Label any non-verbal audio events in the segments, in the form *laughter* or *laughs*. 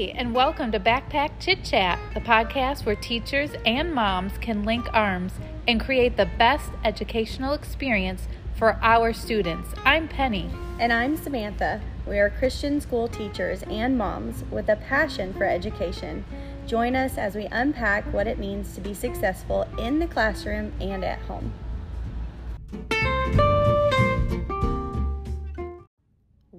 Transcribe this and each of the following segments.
Hey, and welcome to Backpack Chit Chat, the podcast where teachers and moms can link arms and create the best educational experience for our students. I'm Penny. And I'm Samantha. We are Christian school teachers and moms with a passion for education. Join us as we unpack what it means to be successful in the classroom and at home.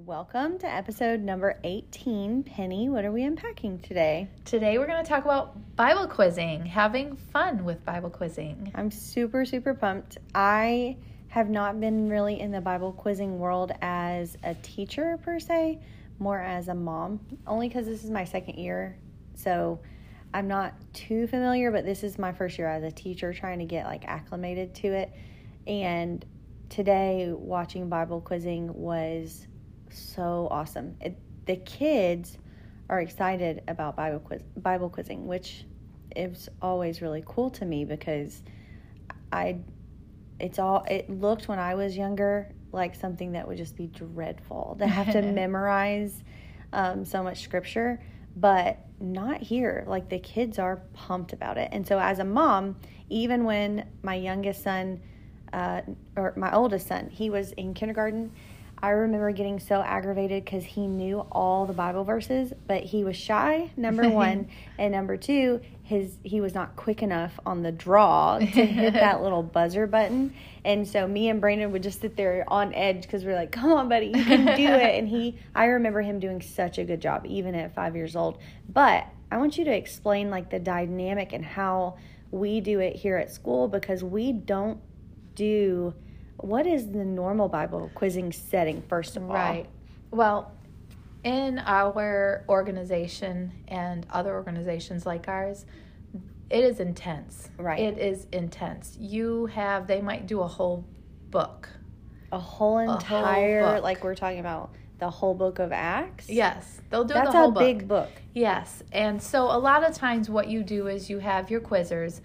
Welcome to episode number 18. Penny, what are we unpacking today? Today we're going to talk about Bible quizzing, having fun with Bible quizzing. I'm super, super pumped. I have not been really in the Bible quizzing world as a teacher per se, more as a mom, only because this is my second year. So I'm not too familiar, but this is my first year as a teacher trying to get like acclimated to it. And today, watching Bible quizzing was so awesome. It, the kids are excited about Bible quiz, Bible quizzing, which is always really cool to me because I it's all it looked when I was younger like something that would just be dreadful to have to *laughs* memorize um, so much scripture, but not here. Like the kids are pumped about it, and so as a mom, even when my youngest son uh, or my oldest son, he was in kindergarten I remember getting so aggravated because he knew all the Bible verses, but he was shy. Number *laughs* one, and number two, his he was not quick enough on the draw to hit that *laughs* little buzzer button. And so me and Brandon would just sit there on edge because we are like, "Come on, buddy, you can do *laughs* it." And he, I remember him doing such a good job, even at five years old. But I want you to explain like the dynamic and how we do it here at school because we don't do what is the normal Bible quizzing setting, first of all? Right. Well, in our organization and other organizations like ours, it is intense. Right. It is intense. You have, they might do a whole book. A whole entire, a whole like we're talking about the whole book of Acts? Yes. They'll do That's the whole book. big book. Yes. And so a lot of times what you do is you have your quizzers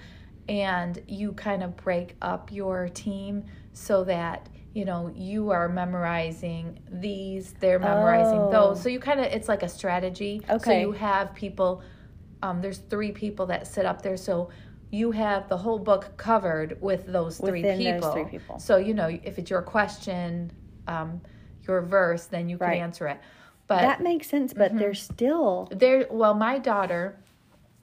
and you kind of break up your team so that you know you are memorizing these they're memorizing oh. those. So you kind of it's like a strategy. Okay. so you have people um, there's three people that sit up there. So you have the whole book covered with those three people those three people. So you know if it's your question um, your verse then you can right. answer it. But that makes sense but mm-hmm. there's still there well my daughter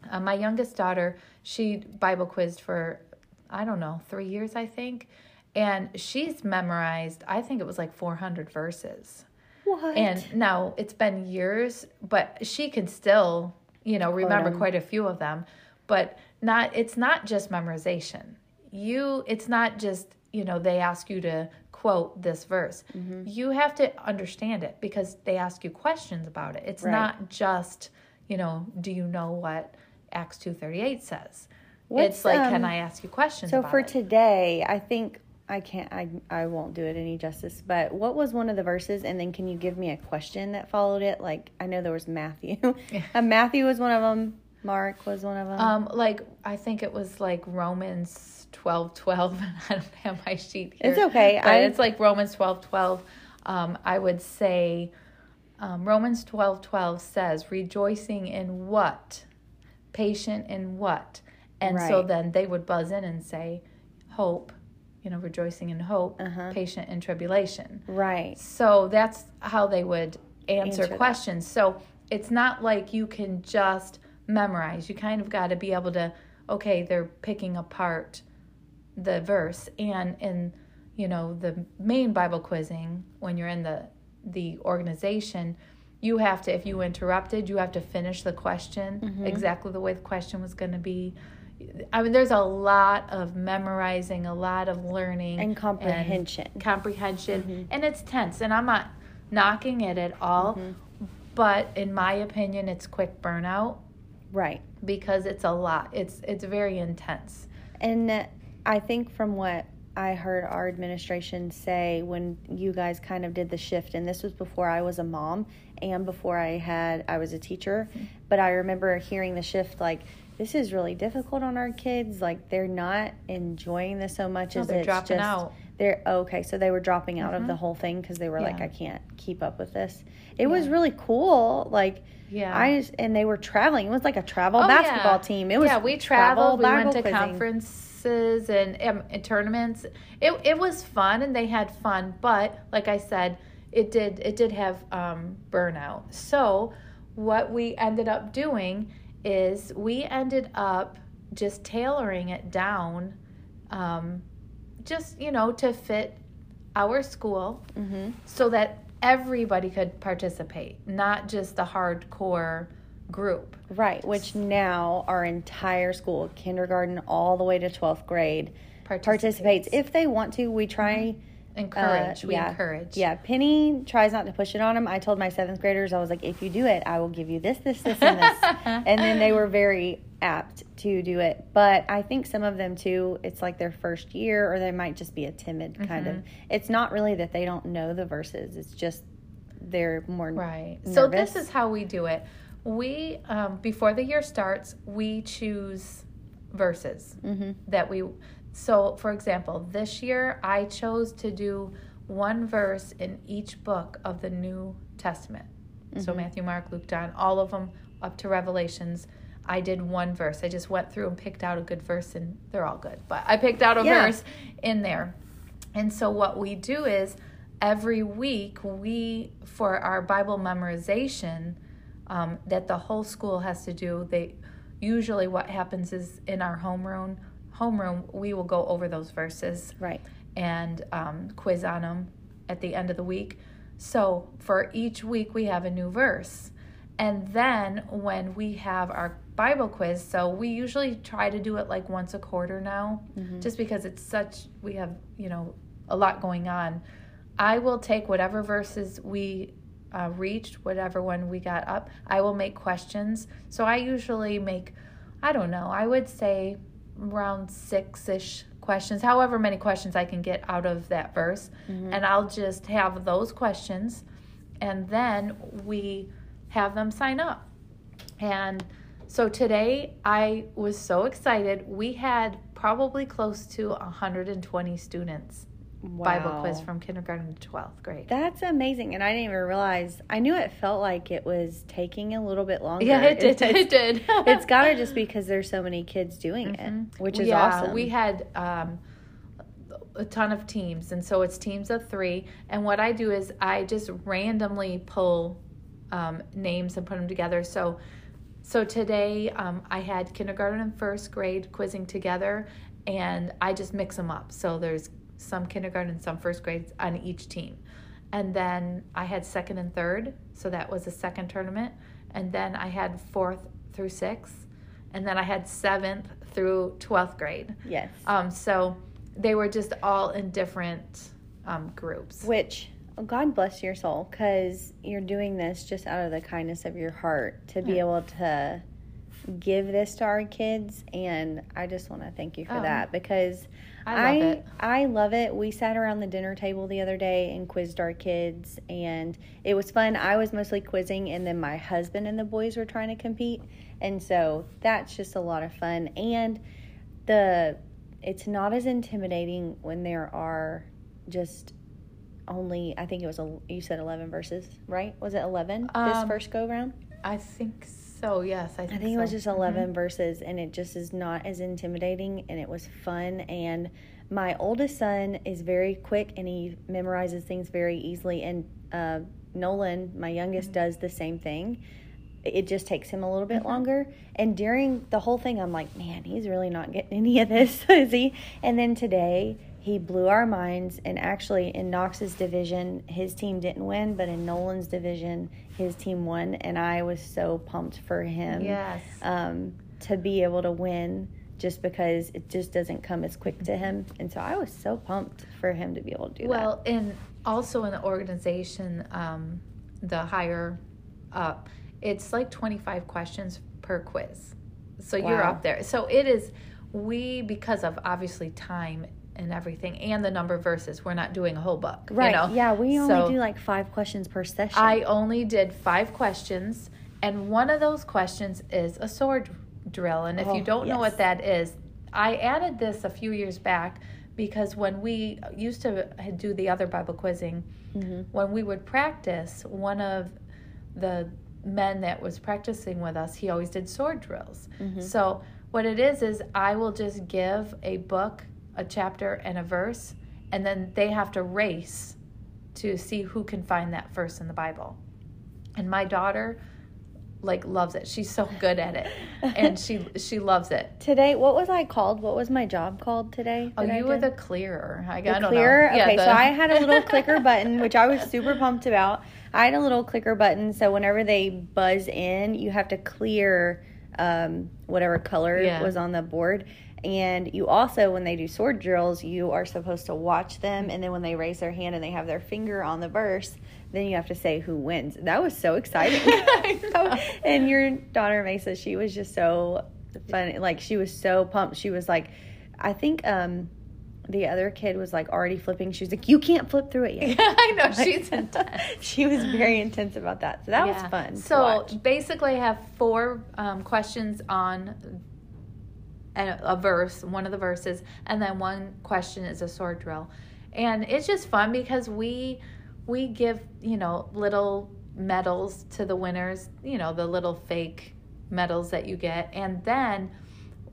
uh, my youngest daughter she bible quizzed for i don't know three years i think and she's memorized i think it was like 400 verses. What? And now it's been years but she can still you know remember quite a few of them. But not it's not just memorization. You it's not just you know they ask you to quote this verse. Mm-hmm. you have to understand it because they ask you questions about it. It's right. not just you know do you know what acts 238 says? What's, it's like um, can i ask you questions so for it? today i think I can't I I won't do it any justice. But what was one of the verses and then can you give me a question that followed it? Like I know there was Matthew. *laughs* uh, Matthew was one of them. Mark was one of them. Um like I think it was like Romans 12 12 and *laughs* I don't have my sheet here. It's okay. But I, it's like Romans 12 12. Um I would say um, Romans 12 12 says rejoicing in what? Patient in what? And right. so then they would buzz in and say hope you know, rejoicing in hope, uh-huh. patient in tribulation. Right. So that's how they would answer, answer questions. That. So it's not like you can just memorize. You kind of got to be able to, okay, they're picking apart the verse. And in, you know, the main Bible quizzing, when you're in the the organization, you have to, if you interrupted, you have to finish the question mm-hmm. exactly the way the question was going to be I mean, there's a lot of memorizing, a lot of learning and comprehension, and comprehension, mm-hmm. and it's tense. And I'm not knocking it at all, mm-hmm. but in my opinion, it's quick burnout. Right. Because it's a lot. It's it's very intense. And I think from what I heard our administration say when you guys kind of did the shift, and this was before I was a mom and before I had I was a teacher, mm-hmm. but I remember hearing the shift like this is really difficult on our kids. Like they're not enjoying this so much no, as they're it's dropping just out. They're okay, so they were dropping out Mm-hmm. of the whole thing because they were like, I can't keep up with this. It was really cool. Like, Yeah. I just, and they were traveling. It was like a travel Oh, basketball yeah. team. It was yeah, we travel traveled. We went to quizzing. conferences and, um, and tournaments. It it was fun, and they had fun. But like I said, it did it did have um, burnout. So what we ended up doing is we ended up just tailoring it down, um, just you know to fit our school Mm-hmm. so that everybody could participate, not just the hardcore group. Right, which now our entire school, kindergarten all the way to 12th grade, participates. If they want to, we try. Encourage. uh, we yeah, encourage. Yeah, Penny tries not to push it on them. I told my seventh graders, I was like, if you do it, I will give you this, this, this, and this. *laughs* and then they were very apt to do it. But I think some of them too, it's like their first year, or they might just be a timid kind of. Mm-hmm. It's not really that they don't know the verses, it's just they're more Right. So this is how we do it. We um, before the year starts, we choose verses Mm-hmm. that we. So, for example, this year I chose to do one verse in each book of the New Testament. So Matthew, Mark, Luke, John, all of them up to Revelations. I did one verse. I just went through and picked out a good verse, and they're all good. But I picked out a Yeah. verse in there. And so what we do is every week we for our Bible memorization um, that the whole school has to do. They usually what happens is in our homeroom homeroom we will go over those verses Right. and um, quiz on them at the end of the week. So for each week, we have a new verse. And then when we have our Bible quiz, so we usually try to do it like once a quarter now, just because it's such, we have, you know, a lot going on. I will take whatever verses we uh, reached, whatever one we got up, I will make questions. So I usually make, I don't know, I would say around six ish questions, however many questions I can get out of that verse. Mm-hmm. And I'll just have those questions. And then we have them sign up. And so today I was so excited. We had probably close to 120 students Bible quiz from kindergarten to 12th grade. That's amazing, and I didn't even realize. I knew it felt like it was taking a little bit longer. yeah, it did. It's, it did. *laughs* it's got to just because there's so many kids doing it, which is Mm-hmm. yeah, awesome. We had um, a ton of teams, and so it's teams of three. And what I do is I just randomly pull um, names and put them together. So, so today um, I had kindergarten and first grade quizzing together, and I just mix them up. So there's some kindergarten and some first grades on each team. And then I had second and third, so that was a second tournament. And then I had fourth through sixth, and then I had seventh through 12th grade. yes, Um, so they were just all in different um, groups. which God bless your soul because you're doing this just out of the kindness of your heart to be Yeah. able to give this to our kids, and I just want to thank you for Oh. that because. I love it. I love it. We sat around the dinner table the other day and quizzed our kids, and it was fun. I was mostly quizzing, and then my husband and the boys were trying to compete, and so that's just a lot of fun. And the it's not as intimidating when there are just only I think it was a you said eleven verses, right? Was it eleven this Um, first go round? I think so, yes. I think, I think it was just mm-hmm. 11 verses, and it just is not as intimidating, and it was fun. And my oldest son is very quick, and he memorizes things very easily. And uh, Nolan, my youngest, mm-hmm. does the same thing. It just takes him a little bit mm-hmm. longer. And during the whole thing, I'm like, man, he's really not getting any of this, *laughs* is he? And then today, he blew our minds. And actually, in Knox's division, his team didn't win, but in Nolan's division, his team won. And I was so pumped for him Yes. um, to be able to win just because it just doesn't come as quick to him. And so I was so pumped for him to be able to do that. Well, and also in the organization, um, the higher up, it's like 25 questions per quiz. So you're up there. So it is, we, because of obviously time and everything and the number of verses, we're not doing a whole book. Right. You know? Yeah, we only So do like five questions per session. I only did five questions, and one of those questions is a sword drill. And if Oh, you don't know what that is, I added this a few years back because when we used to do the other Bible quizzing, mm-hmm. when we would practice, one of the men that was practicing with us, he always did sword drills. Mm-hmm. So what it is is I will just give a book, a chapter, and a verse, and then they have to race to see who can find that verse in the Bible. And my daughter like loves it. She's so good at it, and she *laughs* she loves it. Today, what was I called? What was my job called today? Oh, you were the clearer. I, got the clearer. Yeah, okay, the... so I had a little clicker button, which I was super pumped about. I had a little clicker button, so whenever they buzz in, you have to clear um, whatever color yeah. was on the board. And you also, when they do sword drills, you are supposed to watch them. And then when they raise their hand and they have their finger on the verse, then you have to say who wins. That was so exciting. *laughs* *laughs* and your daughter Mesa, she was just so funny. Like she was so pumped. She was like, I think um, the other kid was like already flipping. She was like, "You can't flip through it yet." *laughs* I know she's intense. she was very intense about that. So that yeah. was fun. So basically, I have four um, questions on a, a verse, one of the verses, and then one question is a sword drill, and it's just fun because we we give you know little medals to the winners. You know the little fake medals that you get, and then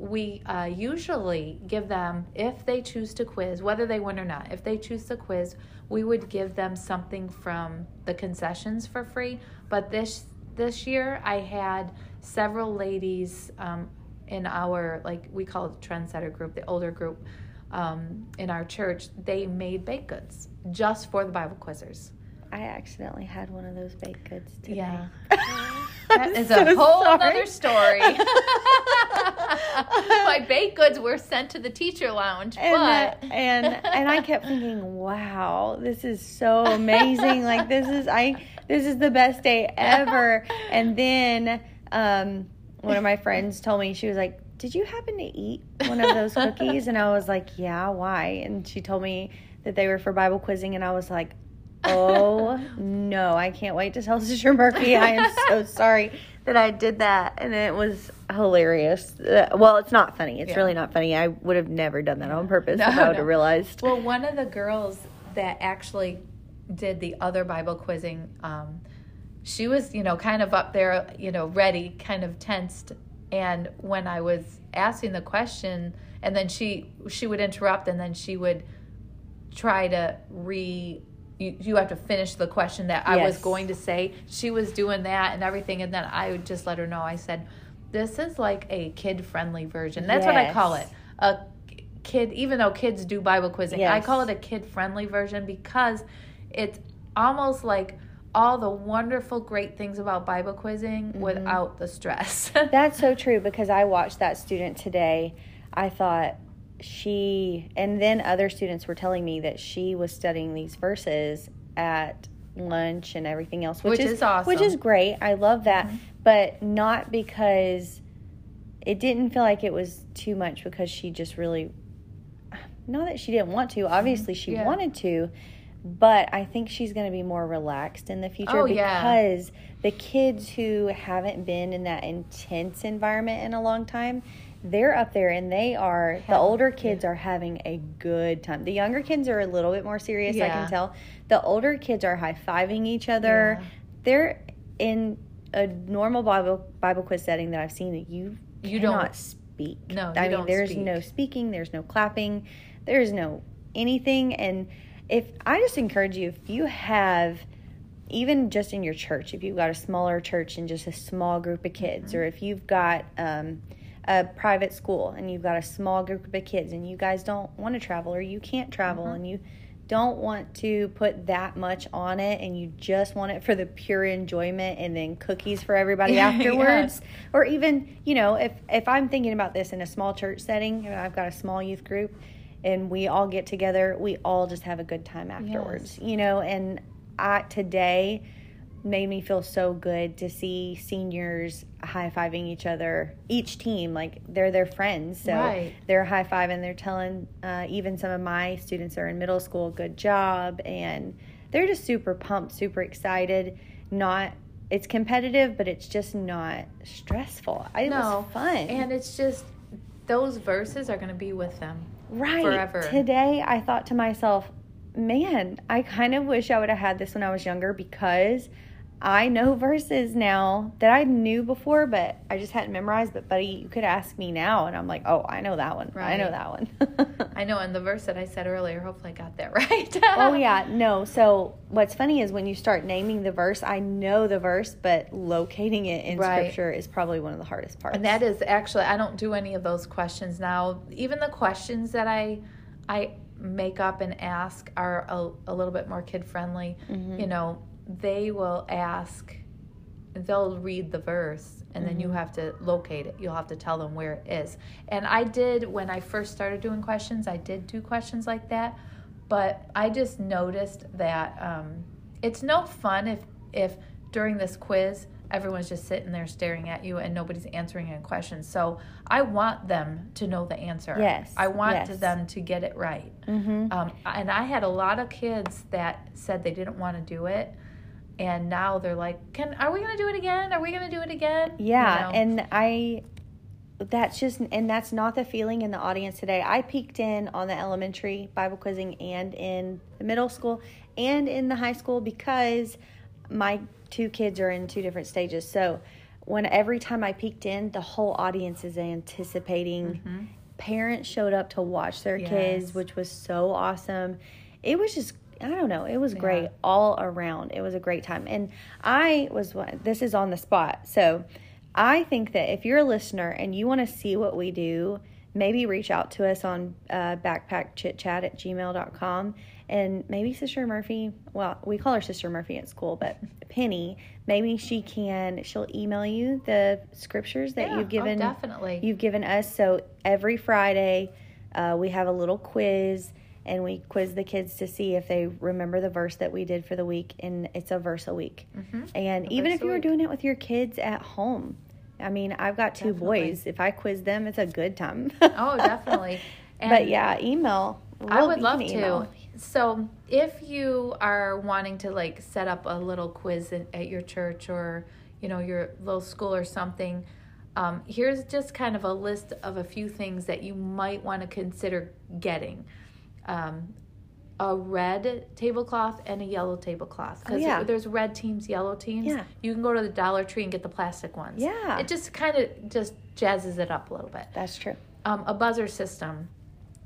we uh, usually give them, if they choose to quiz, whether they win or not, if they choose to quiz, we would give them something from the concessions for free. But this this year, I had several ladies um, in our like we call it the trendsetter group, the older group um, in our church. They made baked goods just for the Bible quizzers. I accidentally had one of those baked goods today. Yeah. *laughs* that is so a whole sorry. other story. *laughs* My baked goods were sent to the teacher lounge, and but and and I kept thinking, "Wow, this is so amazing! like this is I this is the best day ever." and then um, one of my friends told me she was like, "Did you happen to eat one of those cookies?" And I was like, "Yeah, why?" And she told me that they were for Bible quizzing, and I was like, oh *laughs* no, I can't wait to tell Sister Murphy. I am so *laughs* sorry that I did that, and it was hilarious. Uh, well, it's not funny. It's yeah. really not funny. I would have never done that on purpose no, if I would have realized. Well, one of the girls that actually did the other Bible quizzing, um, she was, you know, kind of up there, you know, ready, kind of tensed. And when I was asking the question, and then she she would interrupt, and then she would try to re you, you have to finish the question that I was going to say. She was doing that and everything, and then I would just let her know. I said, "This is like a kid friendly version. That's yes. what I call it. A kid, even though kids do Bible quizzing, yes. I call it a kid friendly version because it's almost like." All the wonderful great things about bible quizzing mm-hmm. without the stress *laughs* that's so true because i watched that student today i thought she and then other students were telling me that she was studying these verses at lunch and everything else which, which is, is, awesome which is great i love that mm-hmm. but not because it didn't feel like it was too much because she just really not that she didn't want to obviously she yeah. wanted to but i think she's going to be more relaxed in the future oh, because yeah. the kids who haven't been in that intense environment in a long time they're up there and they are the older kids are having a good time. The younger kids are a little bit more serious, yeah. I can tell. The older kids are high fiving each other. Yeah. They're in a normal Bible Bible quiz setting that I've seen that you you don't speak. No, I mean there's speak. no speaking, there's no clapping, there's no anything. And if I just encourage you, if you have even just in your church, if you've got a smaller church and just a small group of kids, mm-hmm. or if you've got um, a private school and you've got a small group of kids and you guys don't want to travel or you can't travel mm-hmm. and you don't want to put that much on it and you just want it for the pure enjoyment and then cookies for everybody *laughs* afterwards or even you know if if i'm thinking about this in a small church setting and i've got a small youth group and we all get together we all just have a good time afterwards yes. you know and i today made me feel so good to see seniors high fiving each other, each team, like they're their friends. So right. they're high fiving, they're telling uh, even some of my students are in middle school, good job. And they're just super pumped, super excited. Not, it's competitive, but it's just not stressful. It no. was fun. And it's just, those verses are going to be with them right forever. Today, I thought to myself, man, I kind of wish I would have had this when I was younger because I know verses now that I knew before, but I just hadn't memorized. But, buddy, you could ask me now, and I'm like, oh, I know that one. Right. I know that one. *laughs* I know, and the verse that I said earlier, hopefully I got that *laughs* right. oh, yeah. No. So, what's funny is when you start naming the verse, I know the verse, but locating it in right. scripture is probably one of the hardest parts. And that is actually, I don't do any of those questions now. Even the questions that I, I, make up and ask are a, a little bit more kid friendly mm-hmm. you know they will ask they'll read the verse and then mm-hmm. you have to locate it you'll have to tell them where it is and i did when i first started doing questions i did do questions like that but i just noticed that um, it's no fun if if during this quiz everyone's just sitting there staring at you and nobody's answering any questions so i want them to know the answer yes i want yes. them to get it right mm-hmm. um, and i had a lot of kids that said they didn't want to do it and now they're like can are we going to do it again are we going to do it again yeah you know? and i that's just and that's not the feeling in the audience today i peeked in on the elementary bible quizzing and in the middle school and in the high school because my two kids are in two different stages so when every time i peeked in the whole audience is anticipating mm-hmm. parents showed up to watch their yes. kids which was so awesome it was just I don't know. It was great yeah. all around. It was a great time. And I was, this is on the spot. So I think that if you're a listener and you want to see what we do, maybe reach out to us on uh, backpackchitchat at gmail.com. And maybe Sister Murphy, well, we call her Sister Murphy at school, but Penny, maybe she can, she'll email you the scriptures that yeah, you've given. Oh, definitely. You've given us. So every Friday, uh, we have a little quiz and we quiz the kids to see if they remember the verse that we did for the week and it's a verse a week. Mm-hmm. and a even if you were doing it with your kids at home i mean i've got two definitely. boys. If i quiz them it's a good time. *laughs* Oh definitely. *laughs* And but yeah email we'll, i would love to. so if you are wanting to like set up a little quiz at your church or you know your little school or something um, here's just kind of a list of a few things that you might want to consider getting um, a red tablecloth and a yellow tablecloth because oh, yeah. there's red teams yellow teams yeah. you can go to the dollar tree and get the plastic ones yeah it just kind of just jazzes it up a little bit that's true um, a buzzer system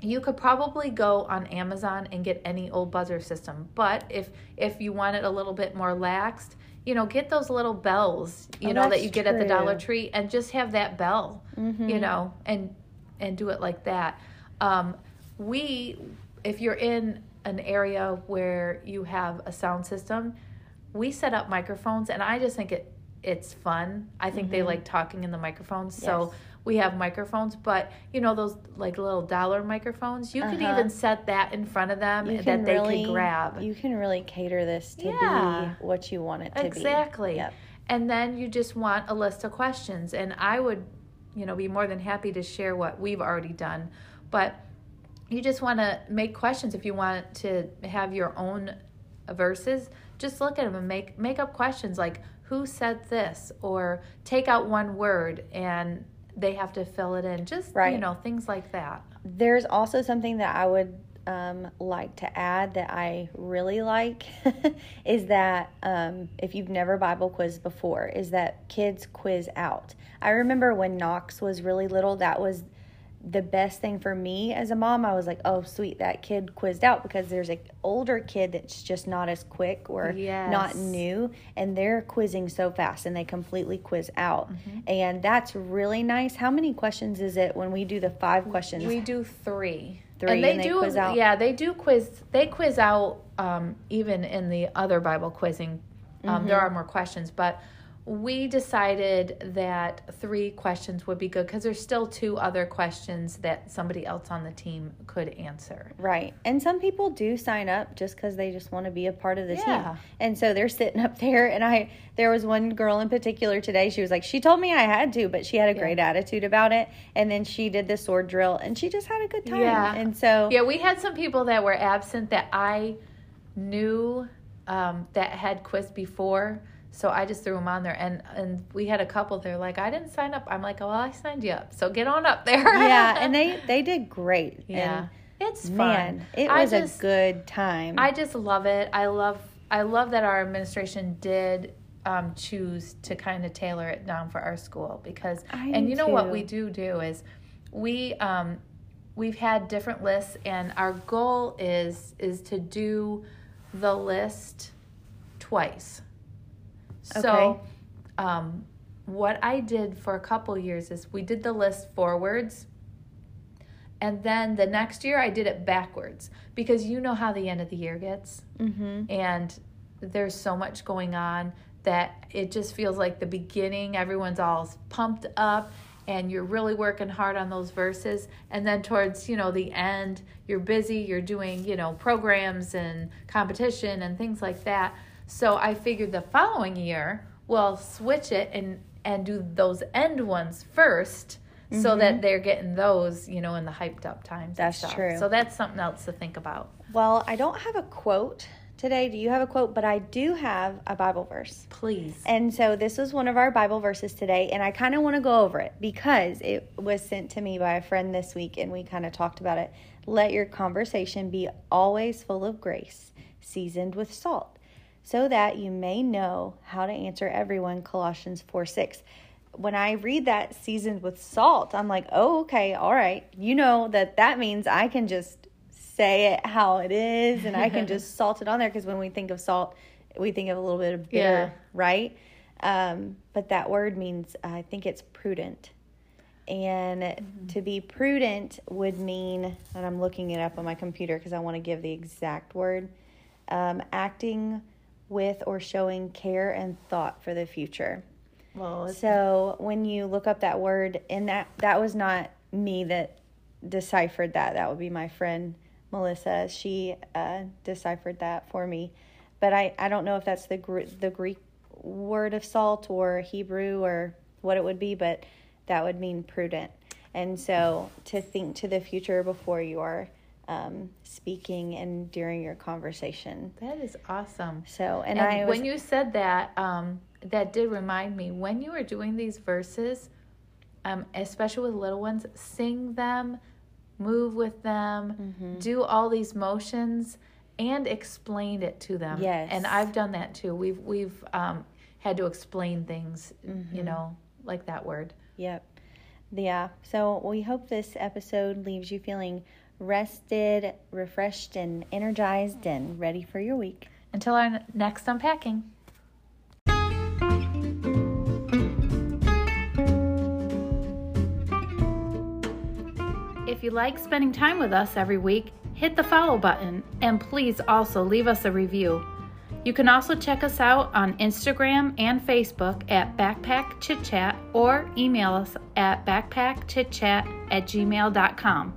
you could probably go on amazon and get any old buzzer system but if if you want it a little bit more laxed you know get those little bells you oh, know that you get true. at the dollar tree and just have that bell mm-hmm. you know and and do it like that um, we if you're in an area where you have a sound system, we set up microphones, and I just think it it's fun. I think mm-hmm. they like talking in the microphones, yes. so we have microphones. But you know those like little dollar microphones, you uh-huh. could even set that in front of them that they really, can grab. You can really cater this to yeah. be what you want it to exactly. be. Exactly. Yep. And then you just want a list of questions, and I would, you know, be more than happy to share what we've already done, but you just want to make questions. If you want to have your own verses just look at them and make make up questions like who said this? or take out one word and they have to fill it in. Just right. you know things like that. There's also something that i would um, like to add that i really like *laughs* is that um, if you've never bible quiz before is that kids quiz out. I remember when knox was really little that was the best thing for me as a mom, I was like, oh, sweet, that kid quizzed out because there's an older kid that's just not as quick or yes. not new, and they're quizzing so fast and they completely quiz out. Mm-hmm. And that's really nice. How many questions is it when we do the five questions? We do three. Three, and they, and they do, quiz out. Yeah, they do quiz. They quiz out um, even in the other Bible quizzing. Um, mm-hmm. There are more questions, but we decided that three questions would be good because there's still two other questions that somebody else on the team could answer. Right. And some people do sign up just because they just want to be a part of the yeah. team. And so they're sitting up there. And I, there was one girl in particular today. She was like, she told me I had to, but she had a great yeah. attitude about it. And then she did the sword drill and she just had a good time. Yeah. And so, yeah, we had some people that were absent that I knew um, that had quiz before So I just threw them on there, and and we had a couple. They're like, I didn't sign up. I'm like, well, I signed you up, so get on up there. yeah, *laughs* and they they did great. Yeah, and it's fun. man, it was just- a good time. I just love it. I love I love that our administration did um, choose to kind of tailor it down for our school because I and you know what we do do is we um, we've had different lists and our goal is is to do the list twice. Okay. So um, what I did for a couple years is we did the list forwards and then the next year I did it backwards because you know how the end of the year gets mm-hmm. and there's so much going on that it just feels like the beginning everyone's all pumped up and you're really working hard on those verses and then towards you know the end you're busy you're doing you know programs and competition and things like that so i figured the following year we'll switch it and and do those end ones 1st so that they're getting those you know in the hyped up times and Mm-hmm. That's stuff. true. so that's something else to think about Well, I don't have a quote today. Do you have a quote? But I do have a Bible verse. please And so this was one of our Bible verses today, and I kind of want to go over it because it was sent to me by a friend this week, and we kind of talked about it. Let your conversation be always full of grace, seasoned with salt, so that you may know how to answer everyone. Colossians 4 6. When I read that seasoned with salt, I'm like, oh, okay, all right. You know that that means I can just say it how it is, and I can *laughs* just salt it on there because when we think of salt, we think of a little bit of bitter, Yeah. right? Um, but that word means, I think it's prudent. And to be prudent would mean, and I'm looking it up on my computer because I want to give the exact word um, acting with or showing care and thought for the future. well So when you look up that word, and that that was not me that deciphered that. That would be my friend Melissa. She uh, deciphered that for me. But I, I don't know if that's the Gr- the Greek word of salt or Hebrew or what it would be, but that would mean prudent. And so to think to the future before you are um, speaking and during your conversation. that is awesome So and, And, I was, when you said that, um, that did remind me when you were doing these verses, um, especially with little ones, sing them, move with them, Mm-hmm. do all these motions, and explain it to them. Yes. and I've done that too. We've we've um, had to explain things, Mm-hmm. you know, like that word. Yep. Yeah. So we hope this episode leaves you feeling rested, refreshed, and energized and ready for your week. Until our next unpacking. If you like spending time with us every week, hit the follow button and please also leave us a review. You can also check us out on Instagram and Facebook at Backpack Chit Chat or email us at backpackchitchat at gmail.com.